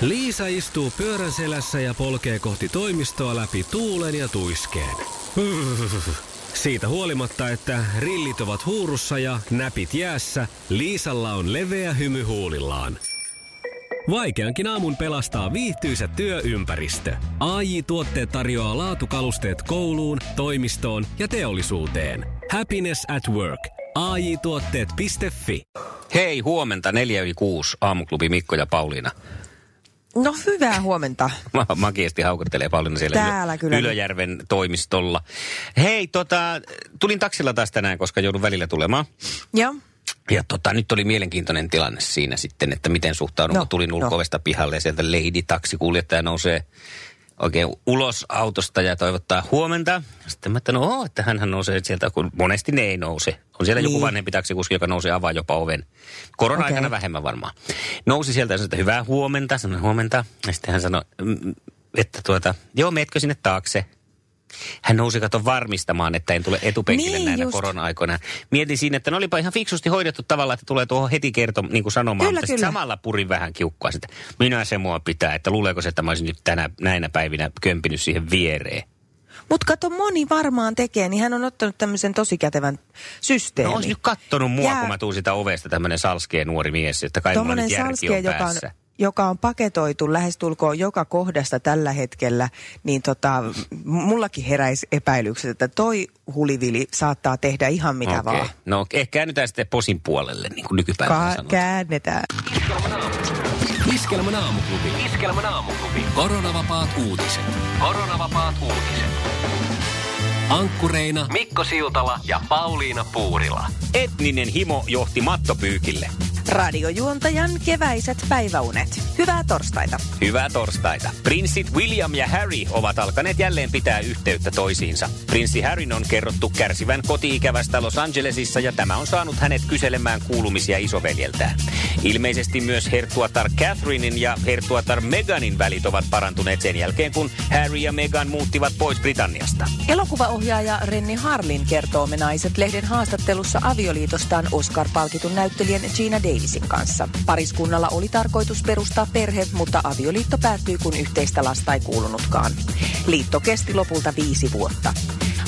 Liisa istuu pyörän selässä ja polkee kohti toimistoa läpi tuulen ja tuiskeen. Siitä huolimatta, että rillit ovat huurussa ja näpit jäässä, Liisalla on leveä hymy huulillaan. Vaikeankin aamun pelastaa viihtyisä työympäristö. AI Tuotteet tarjoaa laatukalusteet kouluun, toimistoon ja teollisuuteen. Happiness at work. AI Tuotteet.fi. Hei, huomenta 4 yli 6, aamuklubi Mikko ja Pauliina. No hyvää huomenta. Ma- makeasti haukottelee Pauliina siellä Täällä kyllä. Ylöjärven toimistolla. Hei, tota, tulin taksilla taas tänään, koska joudun välillä tulemaan. Joo. Ja tota, nyt oli mielenkiintoinen tilanne siinä sitten, että miten suhtaudun, No, kun tulin no. ulko pihalle ja sieltä lady taksikuljettaja nousee oikein ulos autosta ja toivottaa huomenta. Sitten mä että no oo, että hänhän nousee sieltä, kun monesti ne ei nouse. On siellä joku Niin. vanhempi taksikuski, joka nousee avaa jopa oven. Korona-aikana Okei. vähemmän varmaan. Nousi sieltä ja sanoi, että hyvää huomenta, sanoin huomenta. Ja sitten hän sanoi, "Mm, että tuota, joo, meetkö sinne taakse? Hän nousi kato varmistamaan, että en tule etupenkille Niin, näinä just. korona-aikoina. Mietin siinä, että ne olipa ihan fiksusti hoidettu tavalla, että tulee tuohon heti kerto, niin kuin sanomaan. Kyllä, mutta kyllä. samalla purin vähän kiukkua sitä. Minä se mua pitää, että luuleeko se, että mä olisin nyt tänä, näinä päivinä kömpinyt siihen viereen. Mutta kato, moni varmaan tekee, niin hän on ottanut tämmöisen tosi kätevän systeemin. No olisi nyt kattonut mua, Jää- kun mä tuun sitä ovesta tämmöinen salskeen nuori mies, että kai mulla nyt järki on joka on. Joka on paketoitu lähestulkoon joka kohdasta tällä hetkellä, niin tota, mullakin heräisi epäilykset, että toi hulivili saattaa tehdä ihan mitä Okei. vaan. No ehkä käännytään sitten posin puolelle, niin kuin nykypäivänä Ka- sanotaan. käännetään. Iskelmän aamuklubi. Iskelmän aamuklubi. Koronavapaat uutiset. Koronavapaat uutiset. Ankkureina Mikko Siltala ja Pauliina Puurila. Etninen himo johti mattopyykille. Radiojuontajan keväiset päiväunet. Hyvää torstaita. Hyvää torstaita. Prinssit William ja Harry ovat alkaneet jälleen pitää yhteyttä toisiinsa. Prinssi Harryn on kerrottu kärsivän koti-ikävästä Los Angelesissa ja tämä on saanut hänet kyselemään kuulumisia isoveljeltään. Ilmeisesti myös herttuatar Catherinein ja herttuatar Meganin välit ovat parantuneet sen jälkeen, kun Harry ja Meghan muuttivat pois Britanniasta. Elokuvaohjaaja Renni Harlin kertoo me naiset lehden haastattelussa avioliitostaan Oscar-palkitun näyttelijän Gina Davisin kanssa. Pariskunnalla oli tarkoitus perustaa perhe, mutta avioliitto päättyi, kun yhteistä lasta ei kuulunutkaan. Liitto kesti lopulta viisi vuotta.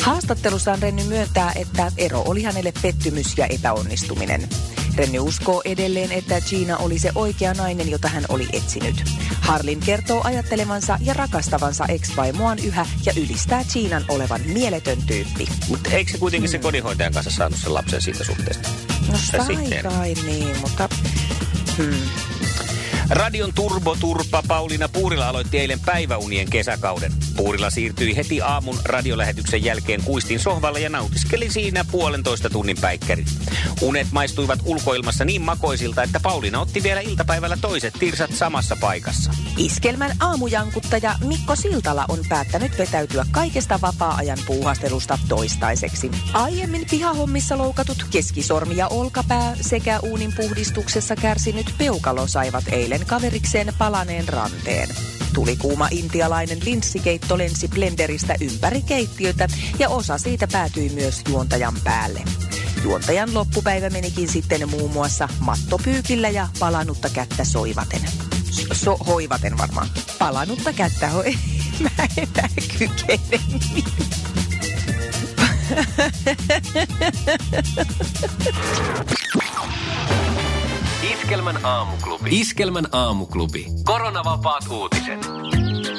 Haastattelussaan Renny myöntää, että ero oli hänelle pettymys ja epäonnistuminen. Renny uskoo edelleen, että Gina oli se oikea nainen, jota hän oli etsinyt. Harlin kertoo ajattelevansa ja rakastavansa ex-vaimoaan yhä ja ylistää Ginan olevan mieletön tyyppi. Mutta eikö se kuitenkin se kodinhoitajan kanssa saanut sen lapsen siitä suhteesta? No sai kai niin, mutta... Hmm. Radion turboturpa Pauliina Puurila aloitti eilen päiväunien kesäkauden. Puurila siirtyi heti aamun radiolähetyksen jälkeen kuistin sohvalle ja nautiskeli siinä puolentoista tunnin päikkärit. Unet maistuivat ulkoilmassa niin makoisilta, että Pauliina otti vielä iltapäivällä toiset tirsat samassa paikassa. Iskelmän aamujankuttaja Mikko Siltala on päättänyt vetäytyä kaikesta vapaa-ajan puuhastelusta toistaiseksi. Aiemmin pihahommissa loukatut keskisormi ja olkapää sekä uunin puhdistuksessa kärsinyt peukalo saivat eilen kaverikseen palaneen ranteen. Tuli kuuma intialainen linssikeitto lensi blenderistä ympäri keittiötä ja osa siitä päätyi myös juontajan päälle. Juontajan loppupäivä menikin sitten muun muassa mattopyykillä ja palanutta kättä soivaten. So, hoivaten varmaan. Palanutta kättä hoi. Mä enää kykene. Iskelmän aamuklubi. Iskelmän aamuklubi. Koronavapaat uutiset.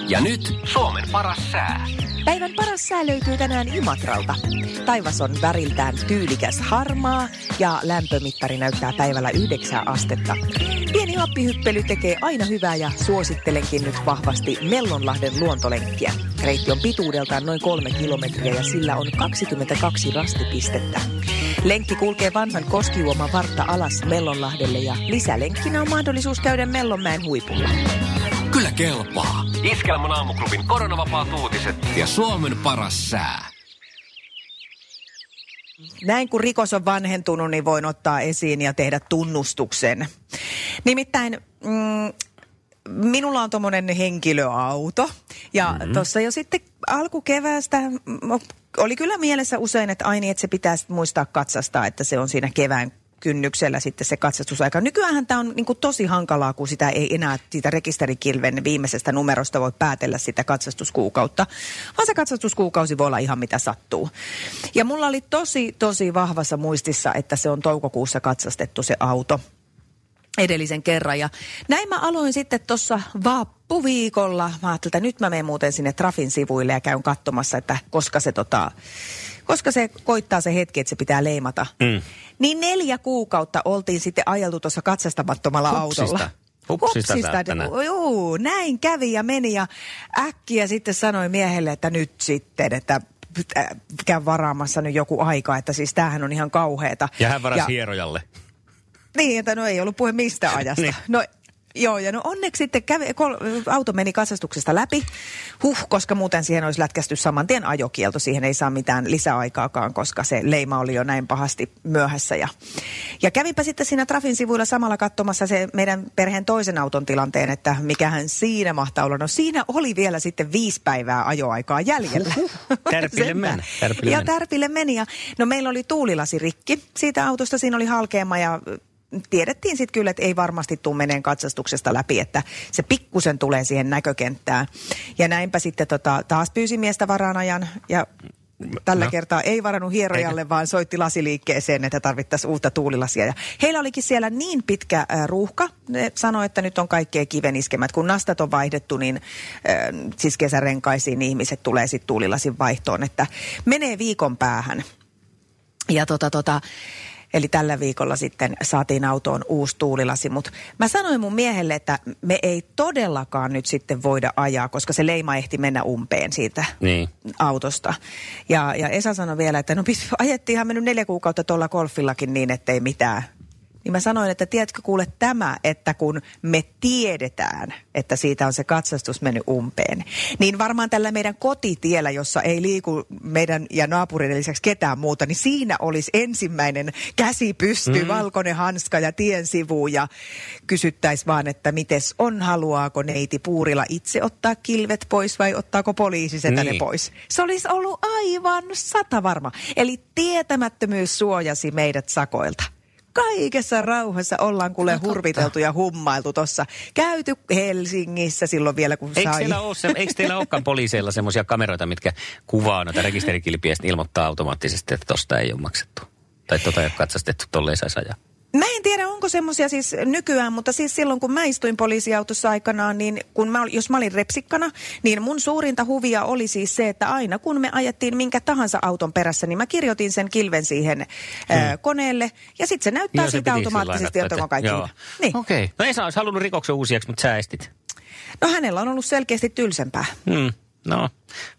Ja nyt Suomen paras sää. Päivän paras sää löytyy tänään Imatralta. Taivas on väriltään tyylikäs harmaa ja lämpömittari näyttää päivällä 9 astetta. Pieni happihyppely tekee aina hyvää ja suosittelenkin nyt vahvasti Mellonlahden luontolenkkiä. Reitti on pituudeltaan noin kolme kilometriä ja sillä on 22 rastipistettä. Lenkki kulkee vanhan koskijuoman vartta alas Mellonlahdelle ja lisälenkkinä on mahdollisuus käydä Mellonmäen huipulla. kyllä kelpaa. Iskelmän aamuklubin koronavapaat uutiset. Ja Suomen paras sää. Näin kun rikos on vanhentunut, niin voin ottaa esiin ja tehdä tunnustuksen. Nimittäin mm, minulla on tuommoinen henkilöauto. Ja mm-hmm. tuossa jo sitten alkukeväästä mm, oli kyllä mielessä usein, että aini, että se pitää muistaa katsastaa, että se on siinä kevään kynnyksellä sitten se katsastusaika. Nykyäänhän tämä on niin kuin tosi hankalaa, kun sitä ei enää siitä rekisterikilven viimeisestä numerosta voi päätellä sitä katsastuskuukautta, vaan se katsastuskuukausi voi olla ihan mitä sattuu. Ja mulla oli tosi, tosi vahvassa muistissa, että se on toukokuussa katsastettu se auto edellisen kerran. Ja näin mä aloin sitten tuossa vappuviikolla. Mä ajattelin, että nyt mä menen muuten sinne Trafin sivuille ja käyn katsomassa, että koska se, tota, koska se koittaa se hetki, että se pitää leimata. Mm. Niin neljä kuukautta oltiin sitten ajeltu tuossa katsastamattomalla Hupsista. autolla. Hupsista tänään. Juu, näin kävi ja meni ja äkkiä sitten sanoi miehelle, että nyt sitten, että käy varaamassa nyt joku aika, että siis tämähän on ihan kauheeta. Ja hän varasi hierojalle. Niin, että no ei ollut puhe mistä ajasta. Niin. No Joo, ja no onneksi sitten kävi, kol, auto meni katsastuksesta läpi, huh, koska muuten siihen olisi lätkästy saman tien ajokielto. Siihen ei saa mitään lisäaikaakaan, koska se leima oli jo näin pahasti myöhässä. Ja, ja kävipä sitten siinä Trafin sivuilla samalla katsomassa se meidän perheen toisen auton tilanteen, että mikähän siinä mahtaa olla. No siinä oli vielä sitten viisi päivää ajoaikaa jäljellä. Tärpille Sentään. meni, tärpille ja meni. tärpille meni. Ja, no meillä oli tuulilasi rikki siitä autosta, siinä oli halkeama ja tiedettiin sitten kyllä, että ei varmasti tule meneen katsastuksesta läpi, että se pikkusen tulee siihen näkökenttään. Ja näinpä sitten tota, taas pyysi miestä varanajan ja tällä No. kertaa ei varannut hierojalle, vaan soitti lasiliikkeeseen, että tarvittaisiin uutta tuulilasia. Ja heillä olikin siellä niin pitkä äh, ruuhka, ne sanoi, että nyt on kaikkea kiven iskemät. Kun nastat on vaihdettu, niin äh, siis kesärenkaisiin niin ihmiset tulee sitten tuulilasin vaihtoon, että menee viikon päähän. Ja tota, tota, eli tällä viikolla sitten saatiin autoon uusi tuulilasi, mutta mä sanoin mun miehelle, että me ei todellakaan nyt sitten voida ajaa, koska se leima ehti mennä umpeen siitä Niin. autosta. Ja, ja Esa sanoi vielä, että no ajettiinhan me nyt neljä kuukautta tuolla golfillakin niin, ettei mitään. Niin mä sanoin, että tiedätkö kuule tämä, että kun me tiedetään, että siitä on se katsastus mennyt umpeen, niin varmaan tällä meidän kotitiellä, jossa ei liiku meidän ja naapurin lisäksi ketään muuta, niin siinä olisi ensimmäinen käsi pysty, mm. valkoinen hanska ja tien sivu ja kysyttäisiin vaan, että mites on, haluaako neiti Puurila itse ottaa kilvet pois vai ottaako poliisi sen Niin. ne pois. Se olisi ollut aivan sata varma. Eli tietämättömyys suojasi meidät sakoilta. Kaikessa rauhassa ollaan kuule hurviteltu ja hummailtu tuossa. Käyty Helsingissä silloin vielä, kun Eikö, sai. siellä ole, se, eikö teillä olekaan poliiseilla semmoisia kameroita, mitkä kuvaa noita rekisterikilpiä ja ilmoittaa automaattisesti, että tosta ei ole maksettu? Tai tota ei ole katsastettu, tolleen saisi ajaa. Mä en tiedä, onko semmoisia siis nykyään, mutta siis silloin kun mä istuin poliisiautossa aikanaan, niin kun mä, jos mä olin repsikkana, niin mun suurinta huvia oli siis se, että aina kun me ajettiin minkä tahansa auton perässä, niin mä kirjoitin sen kilven siihen hmm. ää, koneelle ja sitten se näyttää siitä automaattisesti, että onko kaikki. Niin. Okei. Okay. No Esa olisi halunnut rikoksen uusiaksi, mutta sä estit. No hänellä on ollut selkeästi tylsempää. Hmm. No,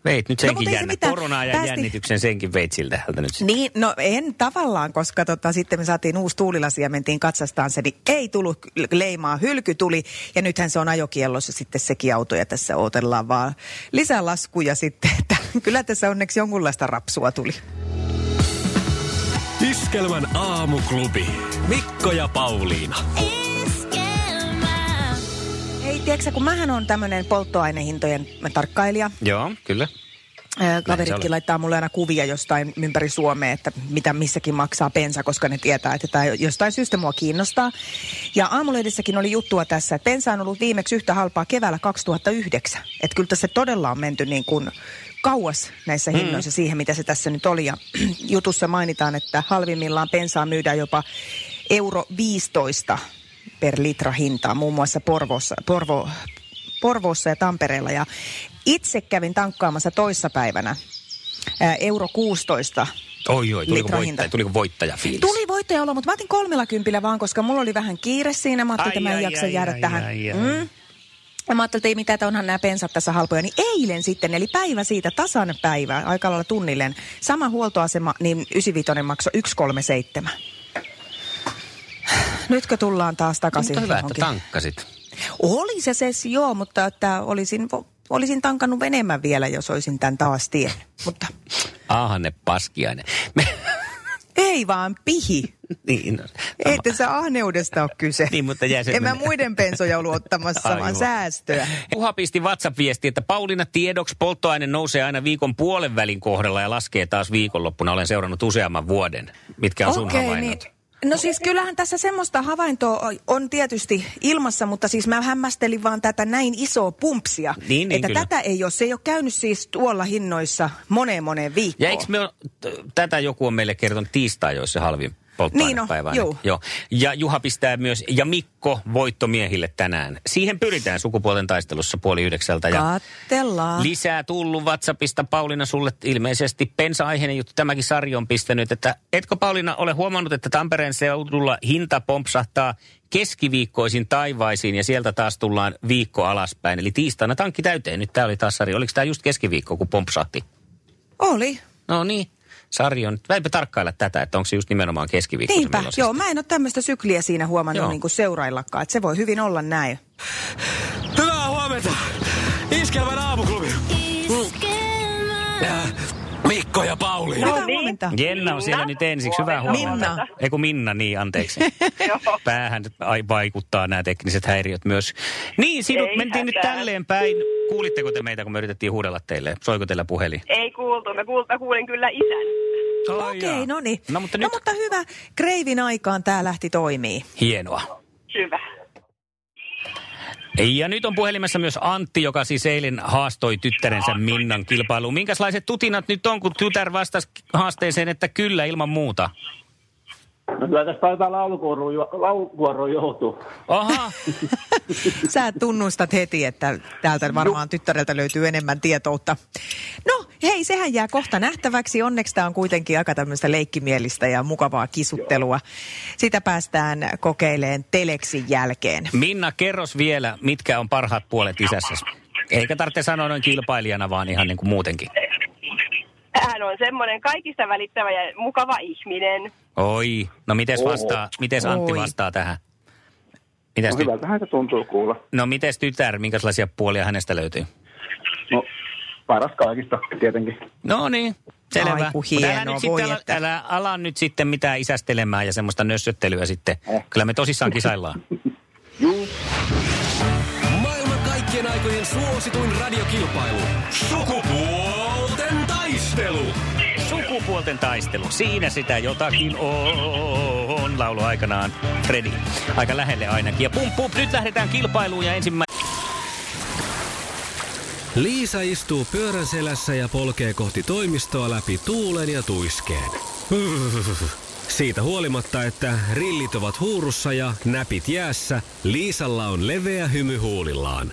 veit nyt No, senkin ei se jännä. mitään. Koronaa ja Päästi- jännityksen senkin veit siltä nyt. sitten. Niin, no en tavallaan, koska tota, sitten me saatiin uusi tuulilasi ja mentiin katsastaan se, niin ei tullut leimaa, hylky tuli. Ja nythän se on ajokiellossa sitten sekin auto ja tässä odotellaan vaan lisälaskuja sitten. Että kyllä tässä onneksi jonkunlaista rapsua tuli. Iskelmän aamuklubi. Mikko ja Pauliina. Hei, tiedätkö, kun mähän on tämmöinen polttoainehintojen tarkkailija. Joo, kyllä. Kaveritkin laittaa mulle aina kuvia jostain ympäri Suomea, että mitä missäkin maksaa bensa, koska ne tietää, että tämä jostain syystä mua kiinnostaa. Ja aamulehdessäkin oli juttua tässä, että bensa on ollut viimeksi yhtä halpaa keväällä 2009. Että kyllä tässä todella on menty niin kuin kauas näissä hinnoissa mm. siihen, mitä se tässä nyt oli. Ja jutussa mainitaan, että halvimmillaan bensaa myydään jopa euro 15 per litra hintaa, muun muassa Porvossa, Porvo, Porvoossa ja Tampereella. Ja itse kävin tankkaamassa toissapäivänä ää, euro 16 Oi, oi, tuliko, voittaja, tuliko voittaja fiilis? Tuli voittaja olla, mutta mä otin kolmella kympillä vaan, koska mulla oli vähän kiire siinä. Mä ajattelin, että mä en jaksa ai, jäädä ai, tähän. ai, ai. Mm. Ja mä ajattelin, että ei mitään, että onhan nämä pensat tässä halpoja. Niin eilen sitten, eli päivä siitä, tasan päivä, aika lailla tunnilleen, sama huoltoasema, niin 95 maksoi 137. Nytkö tullaan taas takaisin Mutta hyvä, että johonkin? tankkasit. Oli se ses, joo, mutta että olisin, olisin tankannut enemmän vielä, jos olisin tämän taas tien. Mutta Aahanne paskiainen. Me, ei vaan pihi. niin, no, Ei tässä ahneudesta ole kyse. Niin, mutta jää se En mä muiden pensoja ollut ottamassa, Aivan. vaan säästöä. Puha pisti WhatsApp-viesti, että Pauliina tiedoksi polttoaine nousee aina viikon puolen välin kohdalla ja laskee taas viikonloppuna. Olen seurannut useamman vuoden. Mitkä on sun Okei, havainnot? niin, No siis kyllähän tässä semmoista havaintoa on tietysti ilmassa, mutta siis mä hämmästelin vaan tätä näin isoa pumpsia. Niin, niin, että kyllä. tätä ei ole, se ei ole käynyt siis tuolla hinnoissa moneen moneen viikkoon. Ja eikö me, ole- tätä joku on meille kertonut tiistai, jos se halvin polttoainepäivä. Niin juu. Joo. Ja Juha pistää myös, ja Mikko voittomiehille tänään. Siihen pyritään sukupuolten taistelussa puoli yhdeksältä. Ja Kattellaan. lisää tullut WhatsAppista Pauliina sulle ilmeisesti pensa-aiheinen juttu. Tämäkin Sari on pistänyt, että etkö Pauliina ole huomannut, että Tampereen seudulla hinta pompsahtaa keskiviikkoisin taivaisiin ja sieltä taas tullaan viikko alaspäin. Eli tiistaina tankki täyteen. Nyt tämä oli taas Sari. Oliko tämä just keskiviikko, kun pompsahti? Oli. No niin. Sari on, väipä tarkkailla tätä, että onko se just nimenomaan keskiviikko Niinpä, joo, mä en ole tämmöistä sykliä siinä huomannut Joo. niin kuin seuraillakaan, että se voi hyvin olla näin. Hyvää huomenta! Iskelmän Mikko ja Pauliina. Hyvää huomenta. Jenna on siellä nyt ensiksi. Hyvää huomenta. Minna. Eiku Minna, niin anteeksi. Päähän vaikuttaa nämä tekniset häiriöt myös. Niin, sinut Ei mentiin nyt tälleen päin. Kuulitteko te meitä, kun me yritettiin huudella teille? Soiko teillä puhelin? Ei kuultu. Mä, kuul, mä kuulin kyllä isän. Okei, no niin. No mutta no nyt mutta hyvä. Kreivin aikaan tämä lähti toimii. hienoa. Ja nyt on puhelimessa myös Antti, joka siis eilen haastoi tyttärensä Minnan kilpailuun. Minkälaiset tutinat nyt on, kun tytär vastasi haasteeseen, että kyllä ilman muuta? No kyllä tästä taitaa laulukuoroon, laulukuoroon joutua. Aha, Sä tunnustat heti, että täältä varmaan tyttäreltä löytyy enemmän tietoutta. No hei, sehän jää kohta nähtäväksi. Onneksi tämä on kuitenkin aika tämmöistä leikkimielistä ja mukavaa kisuttelua. Sitä päästään kokeileen teleksin jälkeen. Minna, kerros vielä, mitkä on parhaat puolet isässä. Eikä tarvitse sanoa noin kilpailijana, vaan ihan niin kuin muutenkin. Hän on semmoinen kaikista välittävä ja mukava ihminen. Oi, no mites vastaa, mites Antti Oi. vastaa tähän? Mites No ty- hyvältähän se tuntuu kuulla. no mites tytär, minkälaisia puolia hänestä löytyy? No paras kaikista tietenkin. No niin, selvä. Ai, kun Mut älä, hienoa, nyt sitten, voi älä, että. älä ala nyt sitten mitään isästelemään ja semmoista nössöttelyä sitten. Eh. Kyllä me tosissaan kisaillaan. Juu. Maailman kaikkien aikojen suosituin radiokilpailu. Taistelu. Sukupuolten taistelu. Siinä sitä jotakin on. Laulu aikanaan Freddy. Aika lähelle ainakin. Ja pum pum, nyt lähdetään kilpailuun ja ensimmäinen... Liisa istuu pyörän selässä ja polkee kohti toimistoa läpi tuulen ja tuiskeen. Siitä huolimatta, että rillit ovat huurussa ja näpit jäässä, Liisalla on leveä hymy huulillaan.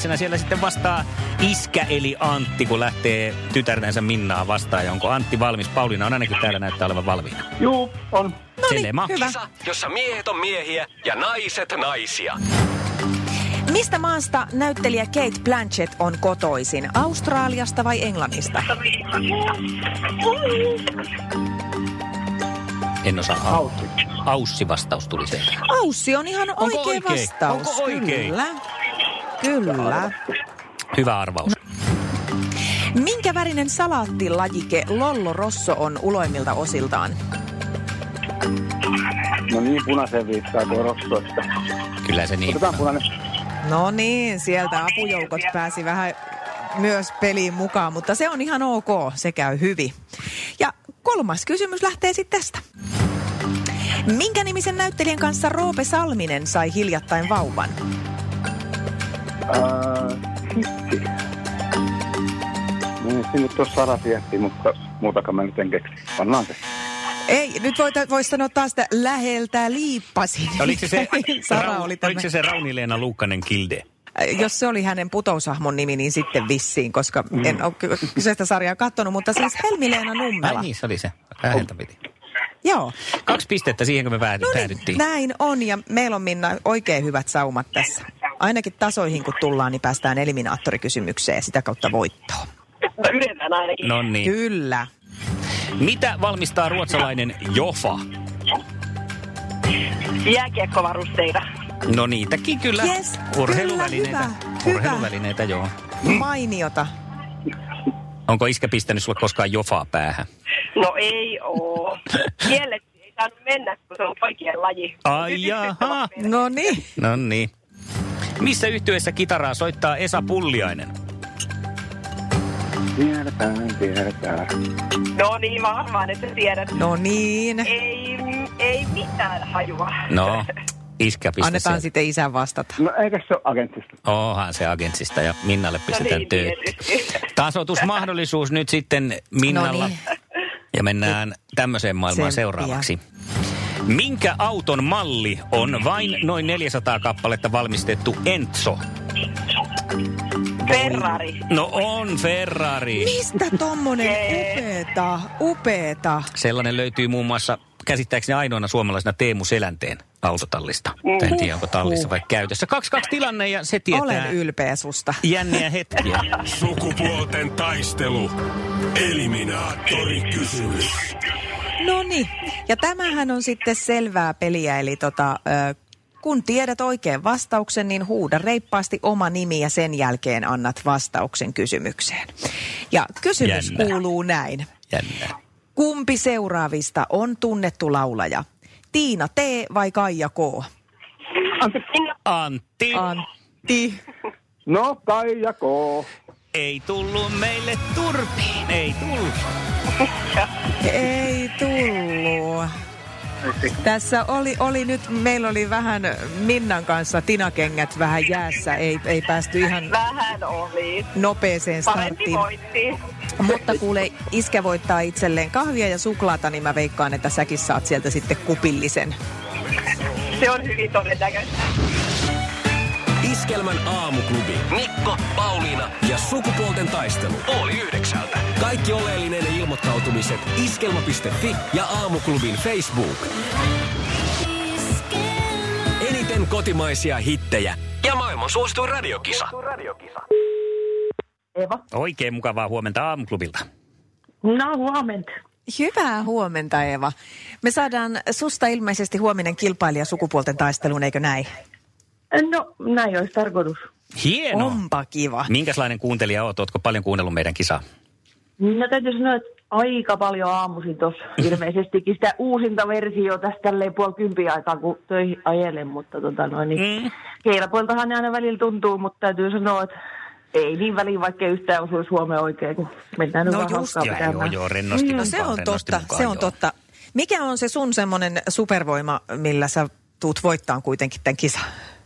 Senä siellä sitten vastaa iskä eli Antti, kun lähtee tytärtänsä Minnaa vastaan. Ja onko Antti valmis? Pauliina on ainakin täällä näyttää olevan valmiina. Juu, on. Selema. Hyvä. Kisa, jossa miehet on miehiä ja naiset naisia. Mistä maasta näyttelijä Kate Blanchett on kotoisin? Australiasta vai Englannista? En osaa. Aussi. Aussi vastaus tuli sieltä. Aussi on ihan Onko oikea oikein? vastaus. Onko oikein? Kyllä. Kyllä. Hyvä arvaus. Minkä värinen salaattilajike Lollo Rosso on uloimmilta osiltaan? No niin, punaisen viittaa tuo rossoista. Kyllä se niin. Otetaan punainen. No niin, sieltä apujoukot pääsi vähän myös peliin mukaan, mutta se on ihan ok, se käy hyvin. Ja kolmas kysymys lähtee sitten tästä. Minkä nimisen näyttelijän kanssa Roope Salminen sai hiljattain vauvan? Äh, hitsi. Niin, sinut tuossa Sara tietti, mutta muutakaan mä nyt en keksi. Pannaan se. Ei, nyt voit, vois sanoa taas, että läheltä liippasin. Oliko se se, Sara oli tämä. oliko se, se Rauni-Leena Luukkanen Kilde? Jos se oli hänen putoushahmon nimi, niin sitten vissiin, koska en ole ky- kyseistä sarjaa katsonut, mutta siis Helmi-Leena Nummela. Ai niin, se oli se. Läheltä piti. Joo. Kaksi pistettä siihen, kun me päädy, No niin, päädyttiin. näin on ja meillä on Minna oikein hyvät saumat tässä. Ainakin tasoihin kun tullaan, niin päästään eliminaattorikysymykseen ja sitä kautta voittoon. No yritetään ainakin. No niin. Kyllä. Mitä valmistaa ruotsalainen Jofa? Jääkiekkovarusteita. No niitäkin kyllä. Yes, Urheiluvälineitä. kyllä, hyvä, Urheiluvälineitä, joo. Mainiota. Onko iskä pistänyt sulle koskaan Jofaa päähän? No ei oo. Kielletty ei saanut mennä, kun se on poikien laji. Ai jaha. No niin. No niin. Missä yhtyessä kitaraa soittaa Esa Pulliainen? Tiedetään, tiedetään. No niin, varmaan, että tiedät. No niin. Ei, ei mitään hajua. No, iskä pistä Annetaan sieltä. sitten isän vastata. No eikä se ole agenttista? Onhan se agentsista ja Minnalle No pistetään niin, töötti. tietysti. Tasoitusmahdollisuus nyt sitten Minnalla. No niin. Ja mennään tämmöiseen maailmaan Tsemppiä. seuraavaksi. Minkä auton malli on vain noin 400 kappaletta valmistettu Enzo? Ferrari. No on Ferrari. Mistä tommonen upeeta, upeeta? Sellainen löytyy muun muassa käsittääkseni ainoana suomalaisena Teemu Selänteen autotallista. En tiedä, onko tallissa vai käytössä. 2-2 tilanne ja se tietää Olen ylpeä susta. jänniä hetkiä. Sukupuolten taistelu. Eliminaattori kysymys. No niin, ja tämähän on sitten selvää peliä, eli tota, kun tiedät oikein vastauksen, niin huuda reippaasti oma nimi ja sen jälkeen annat vastauksen kysymykseen. Ja kysymys Jännä. kuuluu näin. Jännä. Kumpi seuraavista on tunnettu laulaja? Tiina T vai Kaija K? Antti Antti. No, Kaija K. ei tullut meille turpiin. Ei tullut. Ei tullut. Tässä oli, oli nyt, meillä oli vähän Minnan kanssa tinakengät vähän jäässä, ei, ei päästy ihan Vähän oli. nopeeseen starttiin. Mutta kuule, iskä voittaa itselleen kahvia ja suklaata, niin mä veikkaan, että säkin saat sieltä sitten kupillisen. Se on hyvin todennäköistä. Iskelmän aamuklubi. Mikko, Pauliina ja sukupuolten taistelu. Oli yhdeksältä. Kaikki oleellinen ilmoittautumiset iskelma.fi ja aamuklubin Facebook. Eniten kotimaisia hittejä ja maailman suosituin radiokisa. Eva. Oikein mukavaa huomenta aamuklubilta. No huomenta. Hyvää huomenta, Eeva. Me saadaan susta ilmeisesti huominen kilpailija sukupuolten taisteluun, eikö näin? No näin olisi tarkoitus. Hienoa. Onpa kiva. Minkälainen kuuntelija oot? Ootko paljon kuunnellut meidän kisaa? No täytyy sanoa, että aika paljon aamuisin tuossa ilmeisestikin sitä uusinta versio tästä tälleen puoli kympiä aikaa, kun töihin ajelen, mutta tota noin, niin Mm. keirapuoltahan ne aina välillä tuntuu, mutta täytyy sanoa, että ei niin väliin, vaikka ei yhtään osuisi Suomeen oikein, kun mennään nyt No vaan just, Joo, joo, joo, rennosti No se on totta, mukaan, se on joo. totta. Mikä on se sun semmoinen supervoima, millä sä tuut voittaa kuitenkin tämän kisan?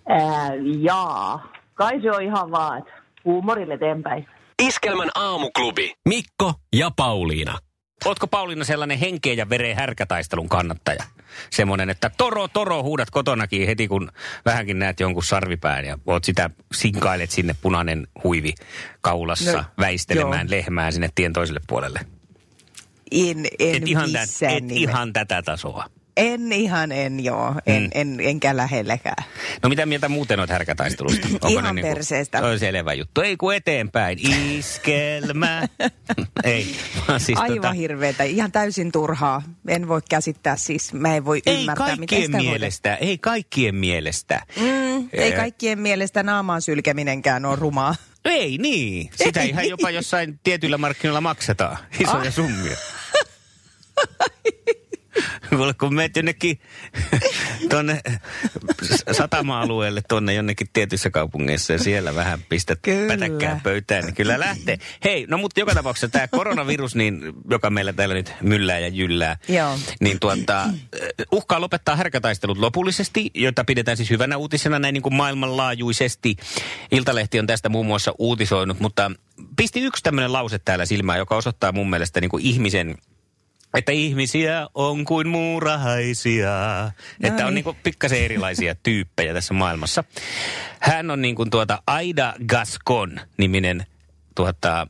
Ää, jaa, kai se on ihan vaan, että huumorille eteenpäin. Iskelmän aamuklubi. Mikko ja Pauliina. Ootko Pauliina sellainen henkeen ja vereen härkätaistelun kannattaja? Semmoinen, että toro, toro huudat kotonakin heti, kun vähänkin näet jonkun sarvipään ja oot sitä, sinkailet sinne punainen huivi kaulassa No, väistelemään joo. lehmää sinne tien toiselle puolelle. En, en Et ihan, tä, missään et ihan tätä tasoa. En ihan, en joo, en, Mm. en, enkä lähelläkään. No mitä mieltä muuten oot härkätaistelusta? Ihan perseestä. Se on selvä juttu. Ei kun eteenpäin. Iskelmä. Ei, vaan siis Aivan tota, hirveetä, ihan täysin turhaa. En voi käsittää siis, mä en voi ei ymmärtää, miten kaikkien sitä mielestä, ei kaikkien mielestä. Mm, ei kaikkien mielestä naamaan sylkeminenkään ole rumaa. Ei niin. Sitä Ei. ihan jopa jossain tietyillä markkinoilla maksetaan. Isoja Ah. summia. Kuule, kun menet jonnekin tuonne satama-alueelle, tuonne jonnekin tietyissä kaupungeissa ja siellä vähän pistät Kyllä. pätäkkää pöytään, niin kyllä lähtee. Hei, no mutta joka tapauksessa tämä koronavirus, niin, joka meillä täällä nyt myllää ja jyllää, Joo. niin tuota, uhkaa lopettaa härkätaistelut lopullisesti, jota pidetään siis hyvänä uutisena näin niin kuin maailmanlaajuisesti. Iltalehti on tästä muun muassa uutisoinut, mutta pisti yksi tämmöinen lause täällä silmään, joka osoittaa mun mielestä niin kuin ihmisen että ihmisiä on kuin muurahaisia. että on niin. niin kuin pikkasen erilaisia tyyppejä tässä maailmassa. Hän on niin kuin tuota Aida Gascon niminen tuota,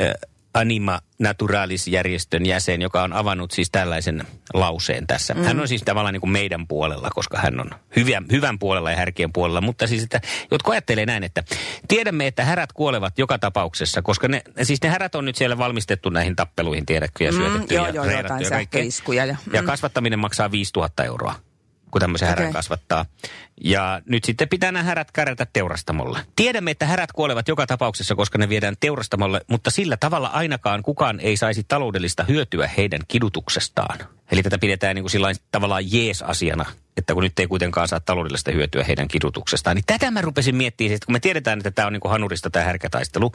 ö, Anima Naturalis-järjestön jäsen, joka on avannut siis tällaisen lauseen tässä. Mm. Hän on siis tavallaan niin kuin meidän puolella, koska hän on hyvän, hyvän puolella ja härkien puolella. Mutta siis, että jotkut ajattelee näin, että tiedämme, että härät kuolevat joka tapauksessa, koska ne, siis ne härät on nyt siellä valmistettu näihin tappeluihin, tiedätkö, ja syötetty Mm, joo, ja joo, ja ja- ja mm. kasvattaminen maksaa 5000 euroa kun tämmöisen härän Okei. kasvattaa. Ja nyt sitten pitää nämä härät kärätä teurastamolle. Tiedämme, että härät kuolevat joka tapauksessa, koska ne viedään teurastamolle, mutta sillä tavalla ainakaan kukaan ei saisi taloudellista hyötyä heidän kidutuksestaan. Eli tätä pidetään niin kuin sillain tavallaan jees-asiana, että kun nyt ei kuitenkaan saa taloudellista hyötyä heidän kidutuksestaan. Niin tätä mä rupesin miettimään, että kun me tiedetään, että tämä on niin kuin hanurista tämä härkätaistelu,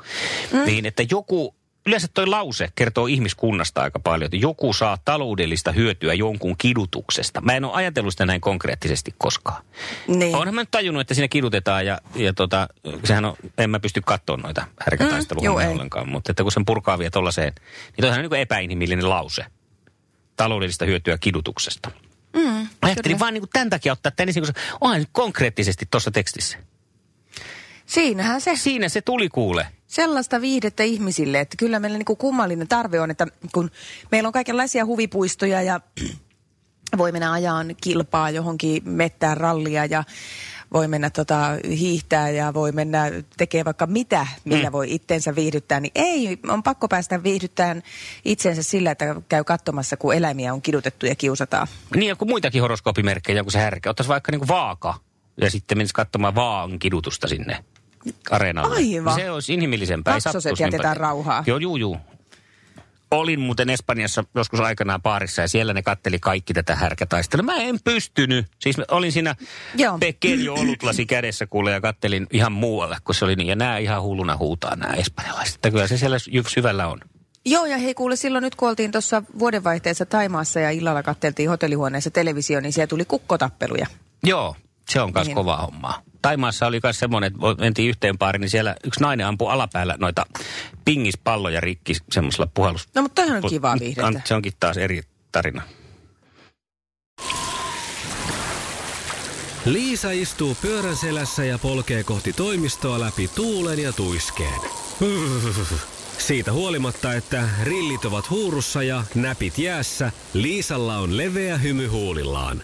mm. niin että joku Yleensä toi lause kertoo ihmiskunnasta aika paljon, että joku saa taloudellista hyötyä jonkun kidutuksesta. Mä en ole ajatellut sitä näin konkreettisesti koskaan. Niin. Onhan mä nyt tajunnut, että siinä kidutetaan ja, ja tota, sehän on, en mä pysty katsoa noita Mm, härkätaisteluja ei. ollenkaan, mutta että kun sen purkaa vielä tollaiseen, niin toihan on niin epäinhimillinen lause. Taloudellista hyötyä kidutuksesta. Mm, Ajattelin vaan niin kuin tämän takia ottaa tämän esiin, koska onhan nyt konkreettisesti tuossa tekstissä. Siinähän se. Siinä se tuli kuule. sellaista viihdettä ihmisille, että kyllä meillä niin kuin kummallinen tarve on, että kun meillä on kaikenlaisia huvipuistoja ja voi mennä ajaan kilpaa johonkin mettään rallia ja voi mennä tota, hiihtää ja voi mennä tekemään vaikka mitä, millä mm. voi itsensä viihdyttää, niin ei, on pakko päästä viihdyttämään itsensä sillä, että käy katsomassa, kun eläimiä on kidutettu ja kiusataan. Niin, ja kun muitakin horoskoopimerkkejä, kun se härkä. Ottaisi vaikka niin vaaka ja sitten menisi katsomaan vaan kidutusta sinne areenalle. Aivan. Se olisi inhimillisempää. Kaksoset niin jätetään paljon. rauhaa. Joo, juu, juu. Olin muuten Espanjassa joskus aikanaan baarissa ja siellä ne katteli kaikki tätä härkätaistelua. Mä en pystynyt. Siis mä olin siinä Joo. Pekerio olutlasi kädessä kuule ja kattelin ihan muualle, kun se oli niin. Ja nämä ihan hulluna huutaa nämä espanjalaiset. Että kyllä se siellä sy- syvällä on. Joo, ja hei kuule, silloin nyt kun oltiin tuossa vuodenvaihteessa Taimaassa ja illalla katteltiin hotellihuoneessa televisio, niin siellä tuli kukkotappeluja. Joo, se on myös Niin. kova hommaa. Taimaassa oli myös semmoinen, että mentiin yhteen paariin, niin siellä yksi nainen ampui alapäällä noita pingispalloja rikki semmoisella puhallus. No mutta toihan on kivaa viihdettä. An- Se onkin taas eri tarina. Liisa istuu pyörän selässä ja polkee kohti toimistoa läpi tuulen ja tuiskeen. Siitä huolimatta, että rillit ovat huurussa ja näpit jäässä, Liisalla on leveä hymy huulillaan.